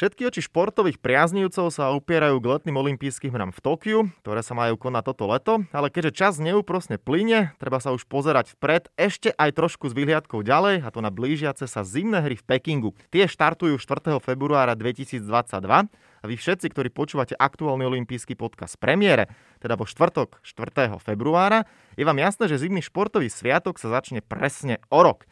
Všetky oči športových priaznivcov sa upierajú k letným olympijským hrám v Tokiu, ktoré sa majú konať toto leto, ale keďže čas neúprosne plyne, treba sa už pozerať vpred, ešte aj trošku s vyhliadkou ďalej, a to na blížiace sa zimné hry v Pekingu. Tie štartujú 4. februára 2022 a vy všetci, ktorí počúvate aktuálny olimpijský podcast premiére, teda vo štvrtok 4. februára, je vám jasné, že zimný športový sviatok sa začne presne o rok.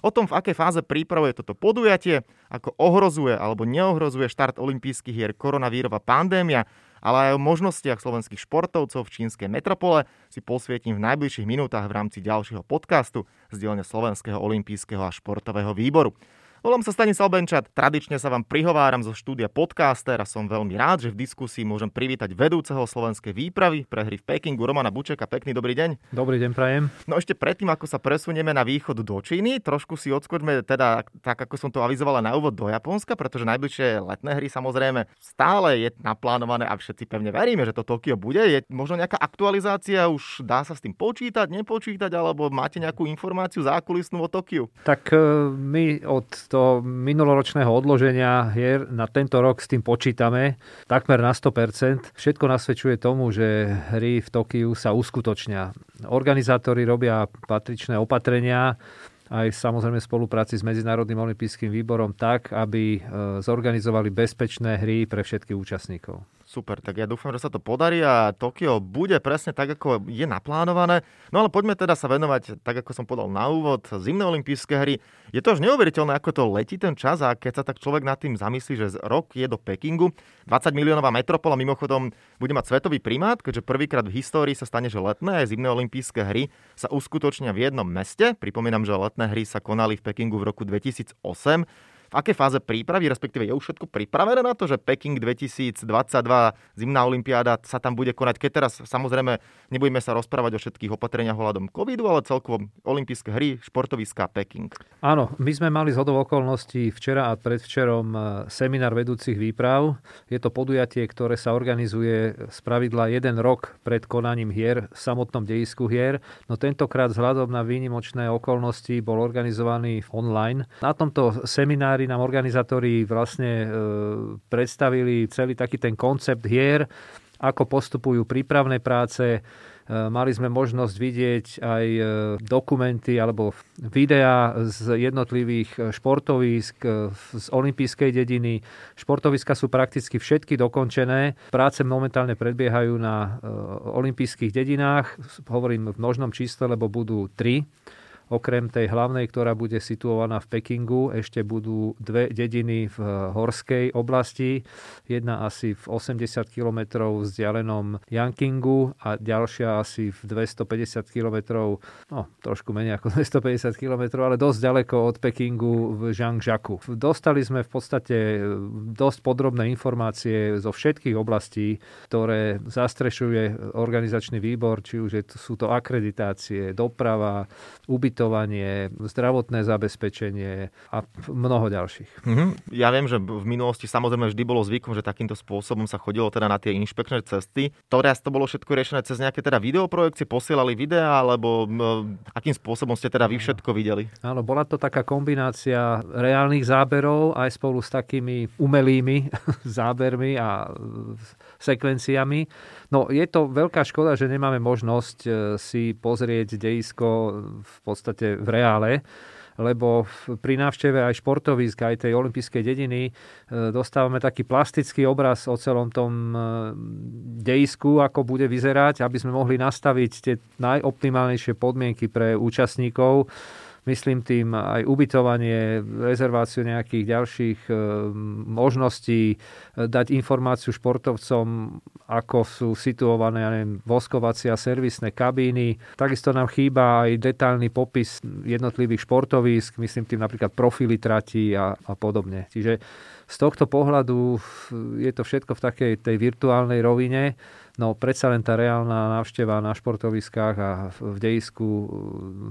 O tom, v akej fáze prípravuje toto podujatie, ako ohrozuje alebo neohrozuje štart olympijských hier koronavírová pandémia, ale aj o možnostiach slovenských športovcov v čínskej metropole si posvietim v najbližších minútach v rámci ďalšieho podcastu z dielne Slovenského olympijského a športového výboru. Volám sa Stanislav Benčat, tradične sa vám prihováram zo štúdia podcaster a som veľmi rád, že v diskusii môžem privítať vedúceho slovenskej výpravy pre hry v Pekingu Romana Bučeka. Pekný dobrý deň. Dobrý deň, prajem. No ešte predtým, ako sa presunieme na východ do Číny, trošku si odskočme teda, tak ako som to avizovala na úvod do Japonska, pretože najbližšie letné hry samozrejme stále je naplánované a všetci pevne veríme, že to Tokio bude. Je možno nejaká aktualizácia, už dá sa s tým počítať, nepočítať, alebo máte nejakú informáciu zákulisnú o Tokiu? Tak e, my od to minuloročného odloženia hier na tento rok s tým počítame takmer na 100%. Všetko nasvedčuje tomu, že hry v Tokiu sa uskutočnia. Organizátori robia patričné opatrenia, aj samozrejme v spolupráci s Medzinárodným olympijským výborom tak, aby e, zorganizovali bezpečné hry pre všetkých účastníkov. Super, tak ja dúfam, že sa to podarí a Tokio bude presne tak, ako je naplánované. No ale poďme teda sa venovať, tak ako som podal na úvod, zimné olympijské hry. Je to až neuveriteľné, ako to letí ten čas a keď sa tak človek nad tým zamyslí, že rok je do Pekingu, 20 miliónová metropola mimochodom bude mať svetový primát, keďže prvýkrát v histórii sa stane, že letné a zimné olympijské hry sa uskutočnia v jednom meste. Pripomínam, že letné hry sa konali v Pekingu v roku 2008 v akej fáze prípravy, respektíve je už všetko pripravené na to, že Peking 2022, zimná olimpiáda sa tam bude konať, keď teraz samozrejme nebudeme sa rozprávať o všetkých opatreniach ohľadom covidu, ale celkovo olympijské hry, športoviská Peking. Áno, my sme mali zhodov okolností včera a predvčerom e, seminár vedúcich výprav. Je to podujatie, ktoré sa organizuje z pravidla jeden rok pred konaním hier v samotnom dejisku hier, no tentokrát vzhľadom na výnimočné okolnosti bol organizovaný online. Na tomto seminári seminári nám organizátori vlastne e, predstavili celý taký ten koncept hier, ako postupujú prípravné práce. E, mali sme možnosť vidieť aj e, dokumenty alebo videá z jednotlivých športovísk z olympijskej dediny. Športoviska sú prakticky všetky dokončené. Práce momentálne predbiehajú na olympijských dedinách. Hovorím v množnom čísle, lebo budú tri Okrem tej hlavnej, ktorá bude situovaná v Pekingu, ešte budú dve dediny v horskej oblasti. Jedna asi v 80 km vzdialenom Yankingu a ďalšia asi v 250 km, no trošku menej ako 250 km, ale dosť ďaleko od Pekingu v Zhangjiaku. Dostali sme v podstate dosť podrobné informácie zo všetkých oblastí, ktoré zastrešuje organizačný výbor, či už sú to akreditácie, doprava, ubytovanie, ubytovanie, zdravotné zabezpečenie a mnoho ďalších. Mm-hmm. Ja viem, že v minulosti samozrejme vždy bolo zvykom, že takýmto spôsobom sa chodilo teda na tie inšpekčné cesty. Teraz to bolo všetko riešené cez nejaké teda videoprojekcie, posielali videá, alebo akým spôsobom ste teda vy všetko videli? Áno, bola to taká kombinácia reálnych záberov aj spolu s takými umelými zábermi a sekvenciami. No je to veľká škoda, že nemáme možnosť e, si pozrieť dejisko v podstate v reále, lebo pri návšteve aj športovisk, aj tej olympijskej dediny e, dostávame taký plastický obraz o celom tom e, dejisku, ako bude vyzerať, aby sme mohli nastaviť tie najoptimálnejšie podmienky pre účastníkov Myslím tým aj ubytovanie, rezerváciu nejakých ďalších e, možností, e, dať informáciu športovcom, ako sú situované ja neviem, voskovacie a servisné kabíny. Takisto nám chýba aj detailný popis jednotlivých športovísk, myslím tým napríklad profily trati a, a podobne. Čiže z tohto pohľadu je to všetko v takej tej virtuálnej rovine. No predsa len tá reálna návšteva na športoviskách a v dejisku uh,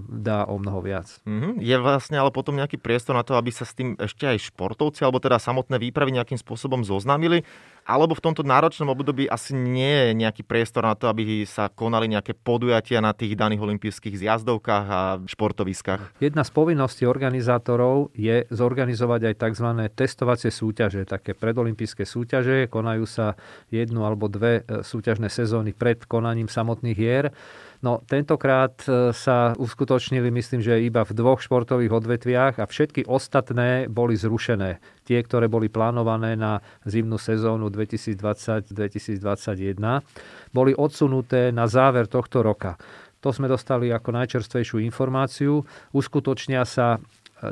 dá o mnoho viac. Mm-hmm. Je vlastne ale potom nejaký priestor na to, aby sa s tým ešte aj športovci alebo teda samotné výpravy nejakým spôsobom zoznámili? alebo v tomto náročnom období asi nie je nejaký priestor na to, aby sa konali nejaké podujatia na tých daných olympijských zjazdovkách a športoviskách? Jedna z povinností organizátorov je zorganizovať aj tzv. testovacie súťaže, také predolympijské súťaže. Konajú sa jednu alebo dve e, súťažné sezóny pred konaním samotných hier. No tentokrát e, sa uskutočnili, myslím, že iba v dvoch športových odvetviach a všetky ostatné boli zrušené. Tie, ktoré boli plánované na zimnú sezónu 2020-2021, boli odsunuté na záver tohto roka. To sme dostali ako najčerstvejšiu informáciu. Uskutočnia sa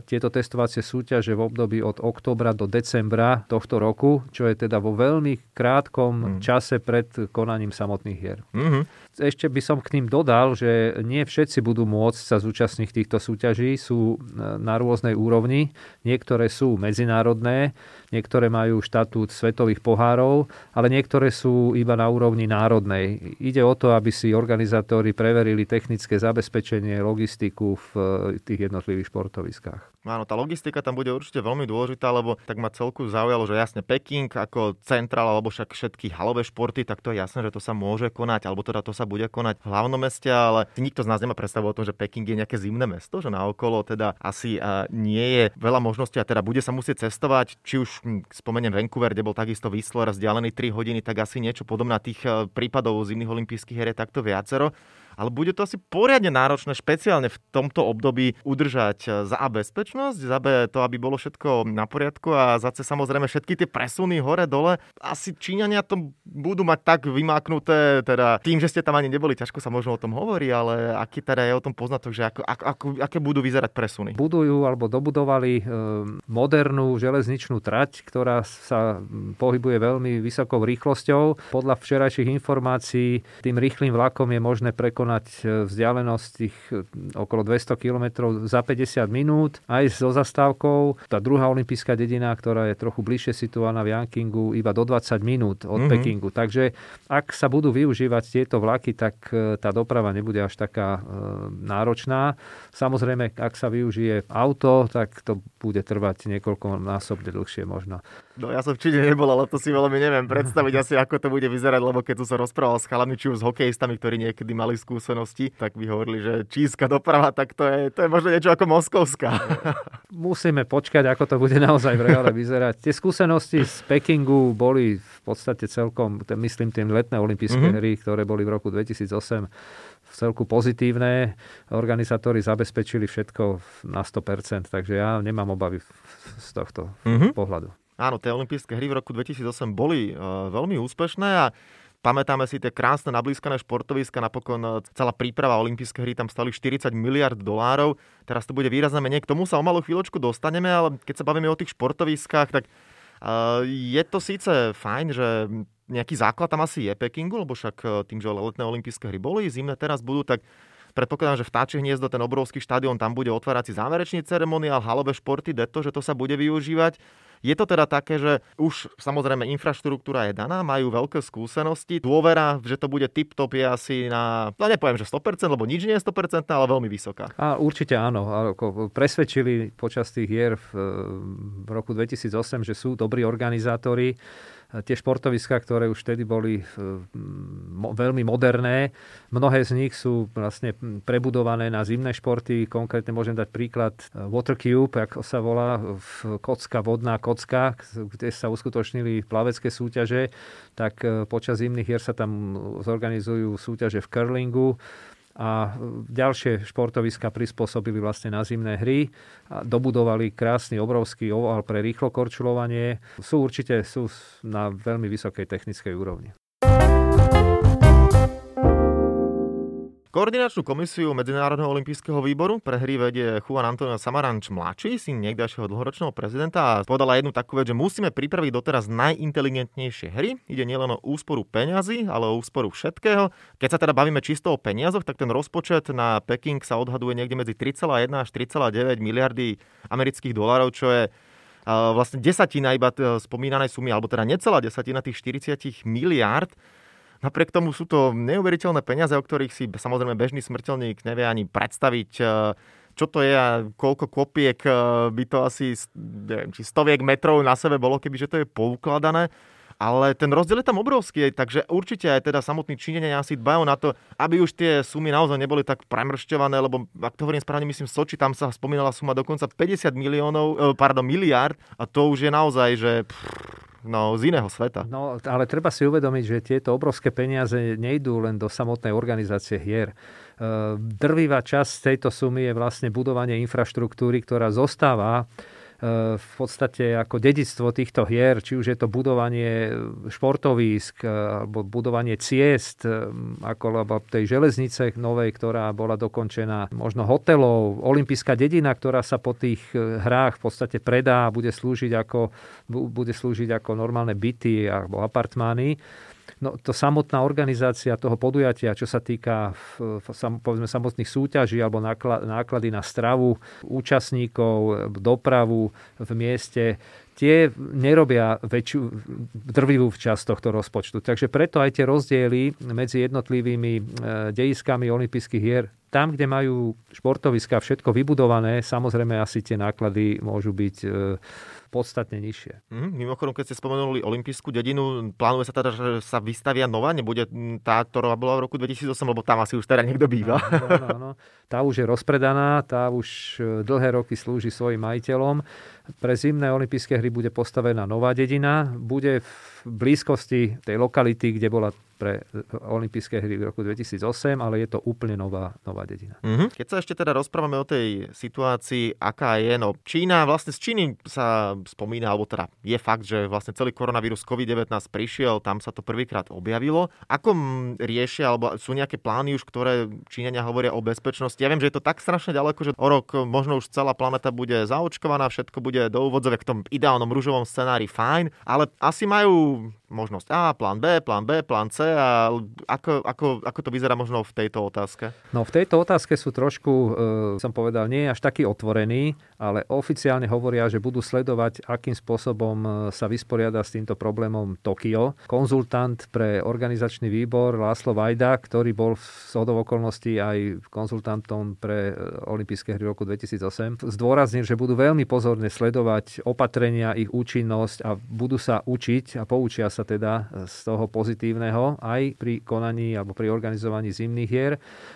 tieto testovacie súťaže v období od oktobra do decembra tohto roku, čo je teda vo veľmi krátkom mm. čase pred konaním samotných hier. Mm-hmm. Ešte by som k ním dodal, že nie všetci budú môcť sa zúčastniť týchto súťaží, sú e, na rôznej úrovni. Niektoré sú medzinárodné, niektoré majú štatút svetových pohárov, ale niektoré sú iba na úrovni národnej. Ide o to, aby si organizátori preverili technické zabezpečenie, logistiku v e, tých jednotlivých športoviskách. Áno, tá logistika tam bude určite veľmi dôležitá, lebo tak ma celku zaujalo, že jasne Peking ako centrál, alebo však všetky halové športy, tak to je jasné, že to sa môže konať, alebo teda to sa bude konať v hlavnom meste, ale nikto z nás nemá predstavu o tom, že Peking je nejaké zimné mesto, že naokolo teda asi nie je veľa možností a teda bude sa musieť cestovať, či už hm, spomeniem Vancouver, kde bol takisto Whistler vzdialený 3 hodiny, tak asi niečo podobné tých prípadov zimných olympijských hier je takto viacero ale bude to asi poriadne náročné, špeciálne v tomto období udržať eh, za A bezpečnosť, za B to, aby bolo všetko na poriadku a za C samozrejme všetky tie presuny hore, dole. Asi Číňania to budú mať tak vymáknuté, teda tým, že ste tam ani neboli, ťažko sa možno o tom hovorí, ale aký teda je o tom poznatok, že ako, ako, ako, aké budú vyzerať presuny? Budujú alebo dobudovali e, modernú železničnú trať, ktorá sa pohybuje veľmi vysokou rýchlosťou. Podľa včerajších informácií tým rýchlým vlakom je možné prekonať prekonať e, vzdialenosť tých e, okolo 200 km za 50 minút, aj so zastávkou. Tá druhá olympijská dedina, ktorá je trochu bližšie situovaná v Yankingu, iba do 20 minút od mm-hmm. Pekingu. Takže ak sa budú využívať tieto vlaky, tak e, tá doprava nebude až taká náročná. Samozrejme, ak sa využije auto, tak to bude trvať niekoľko násobne dlhšie možno. No ja som v Číne nebol, ale to si veľmi neviem predstaviť asi, ako to bude vyzerať, lebo keď tu sa rozprával s chalami, či už s hokejistami, ktorí niekedy mali skúsenosti, tak by hovorili, že čínska doprava, tak to je, to je možno niečo ako moskovská. Musíme počkať, ako to bude naozaj v reále vyzerať. Tie skúsenosti z Pekingu boli v podstate celkom, myslím, tým letné olympijské mm-hmm. hry, ktoré boli v roku 2008 v celku pozitívne. Organizátori zabezpečili všetko na 100%, takže ja nemám obavy z tohto mm-hmm. pohľadu. Áno, tie olympijské hry v roku 2008 boli uh, veľmi úspešné a Pamätáme si tie krásne nablískané športoviska, napokon e, celá príprava olympijské hry tam stali 40 miliard dolárov. Teraz to bude výrazne menej, k tomu sa o malú chvíľočku dostaneme, ale keď sa bavíme o tých športoviskách, tak uh, je to síce fajn, že nejaký základ tam asi je Pekingu, lebo však e, tým, že letné olympijské hry boli, zimné teraz budú, tak predpokladám, že v Táči hniezdo, ten obrovský štadión, tam bude otvárací záverečný ceremoniál, halové športy, deto, že to sa bude využívať. Je to teda také, že už samozrejme infraštruktúra je daná, majú veľké skúsenosti, dôvera, že to bude tip-top je asi na, no nepoviem, že 100%, lebo nič nie je 100%, ale veľmi vysoká. A určite áno. Ako presvedčili počas tých hier v, v roku 2008, že sú dobrí organizátori tie športoviská, ktoré už vtedy boli veľmi moderné. Mnohé z nich sú vlastne prebudované na zimné športy. Konkrétne môžem dať príklad e, Watercube, ako sa volá, kocka, vodná kocka, kde sa uskutočnili plavecké súťaže. Tak e, počas zimných hier sa tam zorganizujú súťaže v curlingu a ďalšie športoviska prispôsobili vlastne na zimné hry a dobudovali krásny obrovský oval pre rýchlo korčulovanie. Sú určite sú na veľmi vysokej technickej úrovni. Koordinačnú komisiu Medzinárodného olympijského výboru pre hry vedie Juan Antonio Samaranč mladší, syn niekdajšieho dlhoročného prezidenta a povedala jednu takú vec, že musíme pripraviť doteraz najinteligentnejšie hry. Ide nielen o úsporu peňazí, ale o úsporu všetkého. Keď sa teda bavíme čisto o peniazoch, tak ten rozpočet na Peking sa odhaduje niekde medzi 3,1 až 3,9 miliardy amerických dolárov, čo je vlastne desatina iba spomínanej sumy, alebo teda necelá desatina tých 40 miliárd. Napriek tomu sú to neuveriteľné peniaze, o ktorých si samozrejme bežný smrteľník nevie ani predstaviť, e, čo to je a koľko kopiek e, by to asi, neviem, či stoviek metrov na sebe bolo, kebyže to je poukladané. Ale ten rozdiel je tam obrovský, takže určite aj teda samotní Číňania asi dbajú na to, aby už tie sumy naozaj neboli tak premršťované, lebo ak to hovorím správne, myslím, v Soči tam sa spomínala suma dokonca 50 miliónov, e, pardon, miliard a to už je naozaj, že pff, no, z iného sveta. No, ale treba si uvedomiť, že tieto obrovské peniaze nejdú len do samotnej organizácie hier. E, drvivá časť tejto sumy je vlastne budovanie infraštruktúry, ktorá zostáva v podstate ako dedictvo týchto hier, či už je to budovanie športovísk e, alebo budovanie ciest, e, ako tej železnice novej, ktorá bola dokončená, možno hotelov, olimpijská dedina, ktorá sa po tých hrách v podstate predá a bude slúžiť ako, bude slúžiť ako normálne byty alebo apartmány. No, to samotná organizácia toho podujatia, čo sa týka povedzme, samotných súťaží alebo náklady na stravu účastníkov, dopravu v mieste, tie nerobia väčšiu drvivú časť tohto rozpočtu. Takže preto aj tie rozdiely medzi jednotlivými e, dejiskami olympijských hier, tam, kde majú športoviska všetko vybudované, samozrejme asi tie náklady môžu byť e, podstatne nižšie. Mm, mimochodom, keď ste spomenuli olympijskú dedinu, plánuje sa teda, že sa vystavia nová, nebude tá, ktorá bola v roku 2008, lebo tam asi už teda niekto býva. No, no, no. Tá už je rozpredaná, tá už e, dlhé roky slúži svojim majiteľom. Pre zimné olympijské hry bude postavená nová dedina, bude v blízkosti tej lokality, kde bola pre olympijské hry v roku 2008, ale je to úplne nová, nová dedina. Mm-hmm. Keď sa ešte teda rozprávame o tej situácii, aká je, no Čína, vlastne z Číny sa spomína, alebo teda je fakt, že vlastne celý koronavírus COVID-19 prišiel, tam sa to prvýkrát objavilo. Ako riešia, alebo sú nejaké plány už, ktoré Číňania hovoria o bezpečnosti? Ja viem, že je to tak strašne ďaleko, že o rok možno už celá planeta bude zaočkovaná, všetko bude do úvodzovek v tom ideálnom rúžovom scenári fajn, ale asi majú možnosť A, plán B, plán B, plán C a ako, ako, ako to vyzerá možno v tejto otázke? No v tejto otázke sú trošku, e, som povedal, nie až taký otvorení, ale oficiálne hovoria, že budú sledovať, akým spôsobom e, sa vysporiada s týmto problémom Tokio. Konzultant pre organizačný výbor Láslo Vajda, ktorý bol z hodov okolností aj konzultantom pre e, olympijské hry roku 2008, zdôraznil, že budú veľmi pozorne sledovať opatrenia, ich účinnosť a budú sa učiť a poučia teda z toho pozitívneho aj pri konaní alebo pri organizovaní zimných hier.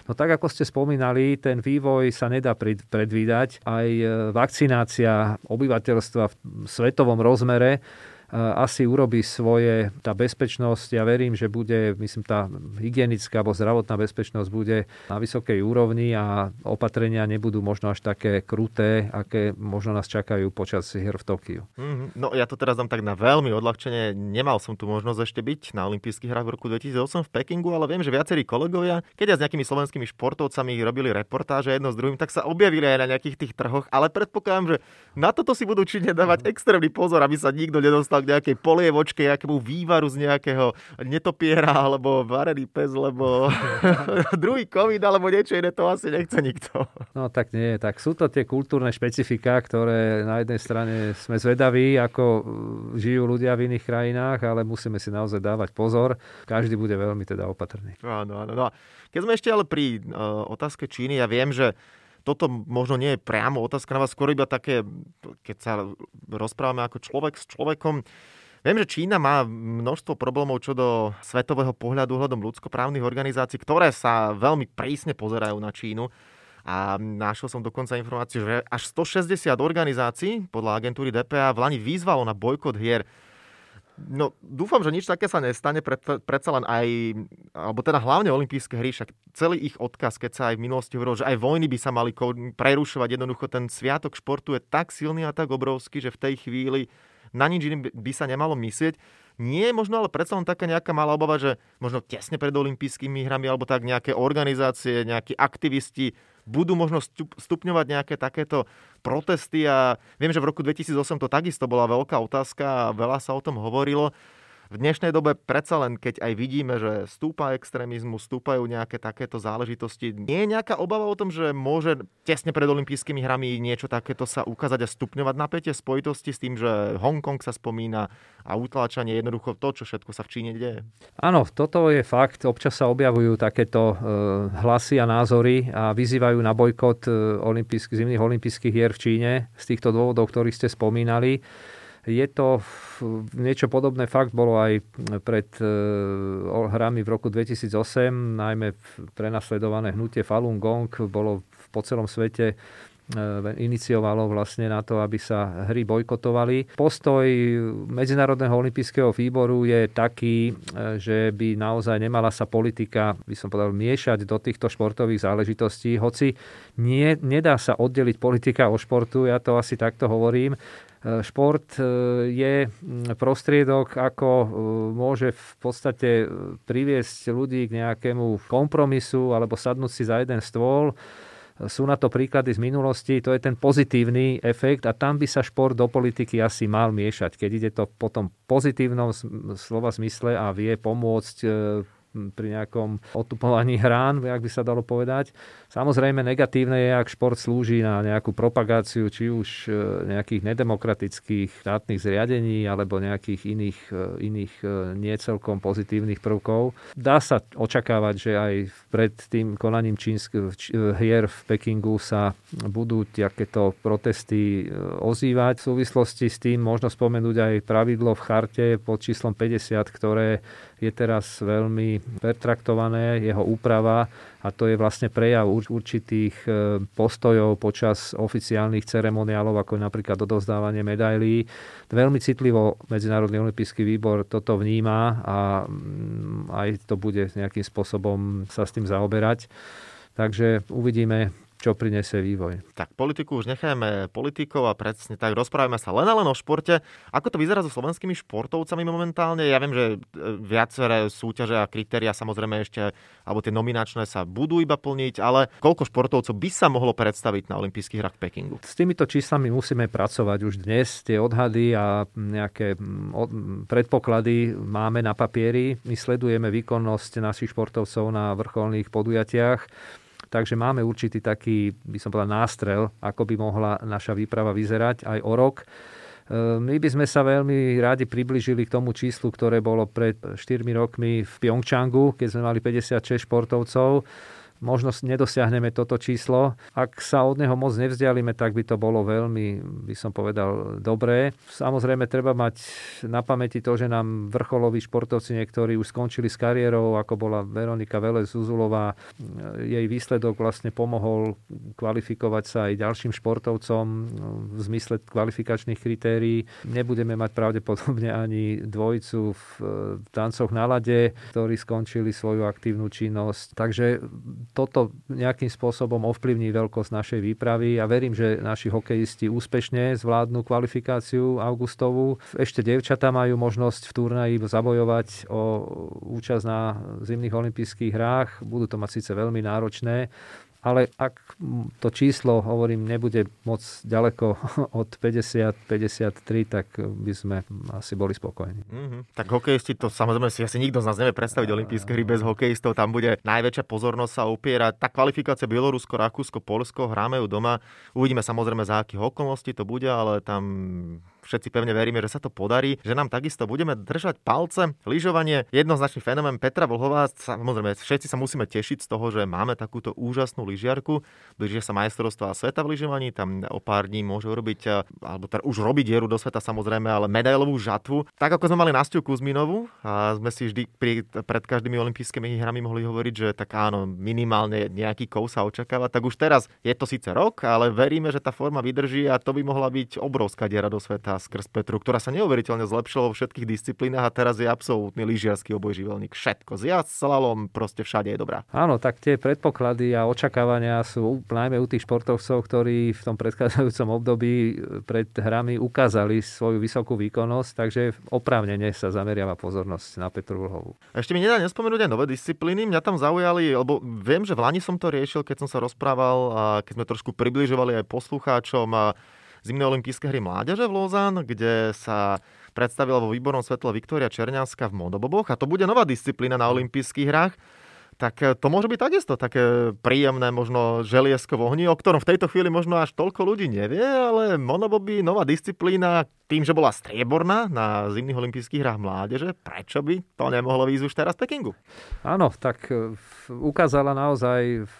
No tak ako ste spomínali, ten vývoj sa nedá predvídať. Aj e, vakcinácia obyvateľstva v svetovom rozmere asi urobí svoje, tá bezpečnosť, ja verím, že bude, myslím, tá hygienická alebo zdravotná bezpečnosť bude na vysokej úrovni a opatrenia nebudú možno až také kruté, aké možno nás čakajú počas hier v Tokiu. Mm-hmm. No ja to teraz dám tak na veľmi odľahčenie. Nemal som tu možnosť ešte byť na olympijských hrách v roku 2008 v Pekingu, ale viem, že viacerí kolegovia, keď ja s nejakými slovenskými športovcami robili reportáže jedno s druhým, tak sa objavili aj na nejakých tých trhoch, ale predpokladám, že na toto si budú čine dávať extrémny pozor, aby sa nikto nedostal k nejakej polievočke, nejakému vývaru z nejakého netopiera alebo varený pes, lebo druhý covid alebo niečo iné to asi nechce nikto. No tak nie, tak sú to tie kultúrne špecifika, ktoré na jednej strane sme zvedaví, ako žijú ľudia v iných krajinách, ale musíme si naozaj dávať pozor. Každý bude veľmi teda opatrný. Áno, áno. No. Keď sme ešte ale pri uh, otázke Číny, ja viem, že toto možno nie je priamo otázka na vás, skôr iba také, keď sa rozprávame ako človek s človekom. Viem, že Čína má množstvo problémov čo do svetového pohľadu hľadom ľudskoprávnych organizácií, ktoré sa veľmi prísne pozerajú na Čínu. A našiel som dokonca informáciu, že až 160 organizácií podľa agentúry DPA v Lani vyzvalo na bojkot hier No, dúfam, že nič také sa nestane, predsa len aj, alebo teda hlavne olympijské hry, však celý ich odkaz, keď sa aj v minulosti hovorilo, že aj vojny by sa mali prerušovať, jednoducho ten sviatok športu je tak silný a tak obrovský, že v tej chvíli na nič iným by sa nemalo myslieť. Nie je možno ale predsa len taká nejaká malá obava, že možno tesne pred olympijskými hrami alebo tak nejaké organizácie, nejakí aktivisti budú možno stupňovať nejaké takéto protesty a viem, že v roku 2008 to takisto bola veľká otázka a veľa sa o tom hovorilo. V dnešnej dobe predsa len, keď aj vidíme, že stúpa extrémizmus, stúpajú nejaké takéto záležitosti, nie je nejaká obava o tom, že môže tesne pred olympijskými hrami niečo takéto sa ukázať a stupňovať napätie spojitosti s tým, že Hongkong sa spomína a utláčanie jednoducho to, čo všetko sa v Číne deje? Áno, toto je fakt. Občas sa objavujú takéto e, hlasy a názory a vyzývajú na bojkot e, zimných olympijských hier v Číne z týchto dôvodov, ktorých ste spomínali. Je to niečo podobné fakt bolo aj pred e, hrami v roku 2008, najmä prenasledované hnutie Falun Gong bolo po celom svete e, iniciovalo vlastne na to, aby sa hry bojkotovali. Postoj Medzinárodného olympijského výboru je taký, e, že by naozaj nemala sa politika, by som povedal, miešať do týchto športových záležitostí, hoci nie, nedá sa oddeliť politika od športu, ja to asi takto hovorím. Šport e, je prostriedok, ako e, môže v podstate priviesť ľudí k nejakému kompromisu alebo sadnúť si za jeden stôl. Sú na to príklady z minulosti, to je ten pozitívny efekt a tam by sa šport do politiky asi mal miešať, keď ide to potom pozitívnom slova zmysle a vie pomôcť pri nejakom otupovaní hrán, ak by sa dalo povedať. Samozrejme negatívne je, ak šport slúži na nejakú propagáciu či už e, nejakých nedemokratických štátnych zriadení alebo nejakých iných, e, iných e, niecelkom pozitívnych prvkov. Dá sa očakávať, že aj pred tým konaním čínskych hier v Pekingu sa budú takéto protesty ozývať. V súvislosti s tým možno spomenúť aj pravidlo v charte pod číslom 50, ktoré je teraz veľmi pertraktované, jeho úprava a to je vlastne prejav určitých e, postojov počas oficiálnych ceremoniálov, ako napríklad odovzdávanie medailí. Veľmi citlivo Medzinárodný olimpijský výbor toto vníma a mm, aj to bude nejakým spôsobom sa s tým zaoberať. Takže uvidíme, čo prinesie vývoj. Tak politiku už nechajme politikov a presne tak rozprávame sa len a len o športe. Ako to vyzerá so slovenskými športovcami momentálne? Ja viem, že e, viaceré súťaže a kritéria samozrejme ešte, alebo tie nominačné sa budú iba plniť, ale koľko športovcov by sa mohlo predstaviť na olympijských hrách v Pekingu? S týmito číslami musíme pracovať už dnes. Tie odhady a nejaké predpoklady máme na papieri. My sledujeme výkonnosť našich športovcov na vrcholných podujatiach Takže máme určitý taký, by som povedal, nástrel, ako by mohla naša výprava vyzerať aj o rok. E, my by sme sa veľmi rádi približili k tomu číslu, ktoré bolo pred 4 rokmi v Pyeongchangu, keď sme mali 56 športovcov možno nedosiahneme toto číslo. Ak sa od neho moc nevzdialíme, tak by to bolo veľmi, by som povedal, dobré. Samozrejme, treba mať na pamäti to, že nám vrcholoví športovci niektorí už skončili s kariérou, ako bola Veronika Velez Zuzulová. Jej výsledok vlastne pomohol kvalifikovať sa aj ďalším športovcom v zmysle kvalifikačných kritérií. Nebudeme mať pravdepodobne ani dvojicu v tancoch na lade, ktorí skončili svoju aktívnu činnosť. Takže toto nejakým spôsobom ovplyvní veľkosť našej výpravy a verím, že naši hokejisti úspešne zvládnu kvalifikáciu augustovú. Ešte devčatá majú možnosť v turnaji zabojovať o účasť na zimných olympijských hrách. Budú to mať síce veľmi náročné, ale ak to číslo, hovorím, nebude moc ďaleko od 50-53, tak by sme asi boli spokojní. Mm-hmm. Tak hokejisti, to samozrejme si asi nikto z nás nevie predstaviť olympijské hry bez hokejistov. Tam bude najväčšia pozornosť sa upierať. Tá kvalifikácia Bielorusko, Rakúsko, Polsko, hráme ju doma. Uvidíme samozrejme za akých okolností to bude, ale tam všetci pevne veríme, že sa to podarí, že nám takisto budeme držať palce. Lyžovanie, jednoznačný fenomén Petra Vlhová, samozrejme všetci sa musíme tešiť z toho, že máme takúto úžasnú lyžiarku. Blížia sa majstrovstvá sveta v lyžovaní, tam o pár dní môže urobiť, eh, alebo teda už robiť dieru do sveta samozrejme, ale medailovú žatvu. Tak ako sme mali Nastiu Kuzminovu a sme si vždy pri, pred každými olympijskými hrami mohli hovoriť, že tak áno, minimálne nejaký kov sa očakáva, tak už teraz je to síce rok, ale veríme, že tá forma vydrží a to by mohla byť obrovská diera do sveta Marta skrz Petru, ktorá sa neuveriteľne zlepšila vo všetkých disciplínach a teraz je absolútny lyžiarsky obojživelník. Všetko. Zjazd, slalom, proste všade je dobrá. Áno, tak tie predpoklady a očakávania sú najmä u tých športovcov, ktorí v tom predchádzajúcom období pred hrami ukázali svoju vysokú výkonnosť, takže oprávnene sa zameriava pozornosť na Petru Vlhovú. Ešte mi nedá nespomenúť aj nové disciplíny. Mňa tam zaujali, lebo viem, že v Lani som to riešil, keď som sa rozprával a keď sme trošku približovali aj poslucháčom a zimné olympijské hry mládeže v Lozán, kde sa predstavila vo výbornom svetle Viktória Černiavská v monoboboch a to bude nová disciplína na olympijských hrách tak e, to môže byť takisto také príjemné, možno želiesko v ohni, o ktorom v tejto chvíli možno až toľko ľudí nevie, ale monoboby, nová disciplína, tým, že bola strieborná na zimných olympijských hrách mládeže, prečo by to nemohlo výjsť už teraz Pekingu? Áno, tak e, ukázala naozaj v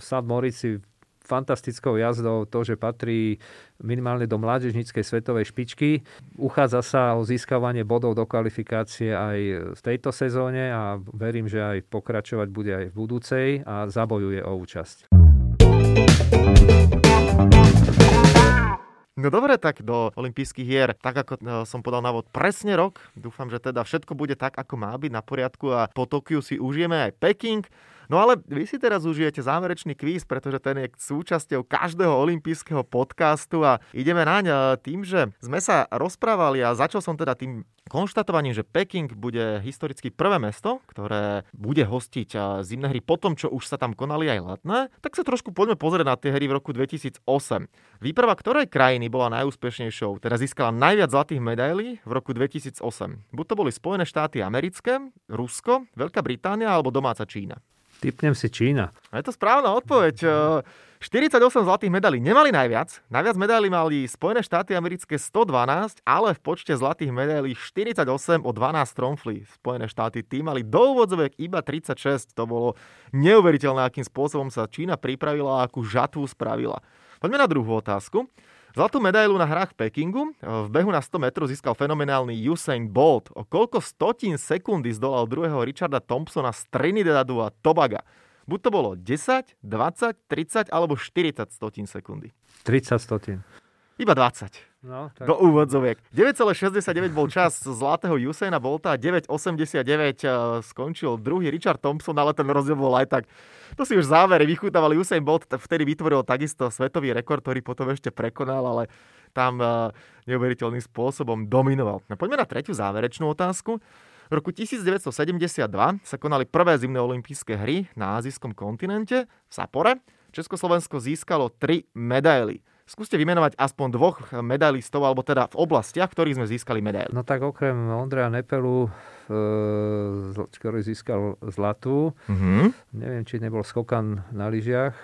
St. Morici fantastickou jazdou to, že patrí minimálne do mládežníckej svetovej špičky. Uchádza sa o získavanie bodov do kvalifikácie aj v tejto sezóne a verím, že aj pokračovať bude aj v budúcej a zabojuje o účasť. No dobre, tak do olympijských hier, tak ako e, som podal návod, presne rok. Dúfam, že teda všetko bude tak, ako má byť na poriadku a po Tokiu si užijeme aj Peking. No ale vy si teraz užijete záverečný kvíz, pretože ten je súčasťou každého olympijského podcastu a ideme naň tým, že sme sa rozprávali a začal som teda tým konštatovaním, že Peking bude historicky prvé mesto, ktoré bude hostiť zimné hry po tom, čo už sa tam konali aj letné, tak sa trošku poďme pozrieť na tie hry v roku 2008. Výprava ktorej krajiny bola najúspešnejšou, teda získala najviac zlatých medailí v roku 2008? Buď to boli Spojené štáty americké, Rusko, Veľká Británia alebo domáca Čína. Typnem si Čína. Je to správna odpoveď. 48 zlatých medalí nemali najviac. Najviac medailí mali Spojené štáty americké 112, ale v počte zlatých medailí 48 o 12 tromfli. Spojené štáty tým mali do úvodzovek iba 36. To bolo neuveriteľné, akým spôsobom sa Čína pripravila a akú žatvu spravila. Poďme na druhú otázku. Zlatú medailu na hrách v Pekingu v behu na 100 metrov získal fenomenálny Usain Bolt. O koľko stotín sekundy zdolal druhého Richarda Thompsona z Trinidadu a Tobaga. Buď to bolo 10, 20, 30 alebo 40 stotín sekundy. 30 stotín. Iba 20. No, tak... Do úvodzoviek. 9,69 bol čas zlatého Usaina Bolta, 9,89 eh, skončil druhý Richard Thompson, ale ten rozdiel bol aj tak. To si už závere vychutávali. Usain Bolt vtedy vytvoril takisto svetový rekord, ktorý potom ešte prekonal, ale tam uh, neuveriteľným spôsobom dominoval. No, poďme na tretiu záverečnú otázku. V roku 1972 sa konali prvé zimné olympijské hry na azijskom kontinente v Sapore. Československo získalo tri medaily. Skúste vymenovať aspoň dvoch medailistov, alebo teda v oblastiach, ktorých sme získali medaily. No tak okrem Ondreja Nepelu, e, ktorý získal zlatú, mm-hmm. neviem, či nebol skokan na lyžiach.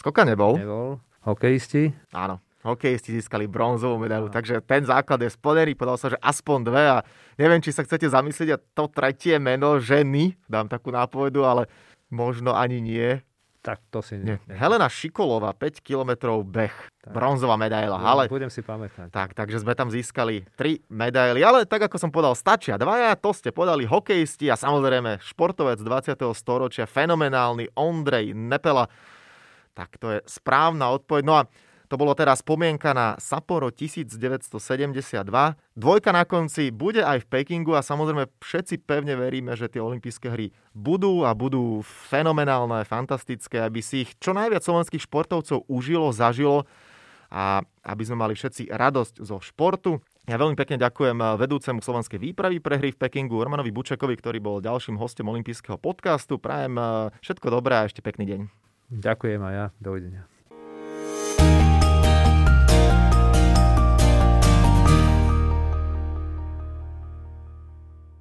Skokan nebol. Nebol. Hokejisti? Áno. Hokejisti získali bronzovú medailu, no. takže ten základ je splnený, povedal sa, že aspoň dve a neviem, či sa chcete zamyslieť a to tretie meno ženy, dám takú nápovedu, ale možno ani nie, tak to si... Nie. Helena Šikolová, 5 km beh, tak. bronzová medaila. Ale... Budem si pamätať. Tak, takže sme tam získali 3 medaily, ale tak ako som povedal, stačia dvaja, to ste podali hokejisti a samozrejme športovec 20. storočia, fenomenálny Ondrej Nepela. Tak to je správna odpoveď. No a to bolo teraz spomienka na Sapporo 1972. Dvojka na konci bude aj v Pekingu a samozrejme všetci pevne veríme, že tie olympijské hry budú a budú fenomenálne, fantastické, aby si ich čo najviac slovenských športovcov užilo, zažilo a aby sme mali všetci radosť zo športu. Ja veľmi pekne ďakujem vedúcemu slovenskej výpravy pre hry v Pekingu, Romanovi Bučekovi, ktorý bol ďalším hostom olympijského podcastu. Prajem všetko dobré a ešte pekný deň. Ďakujem aj ja. Dovidenia.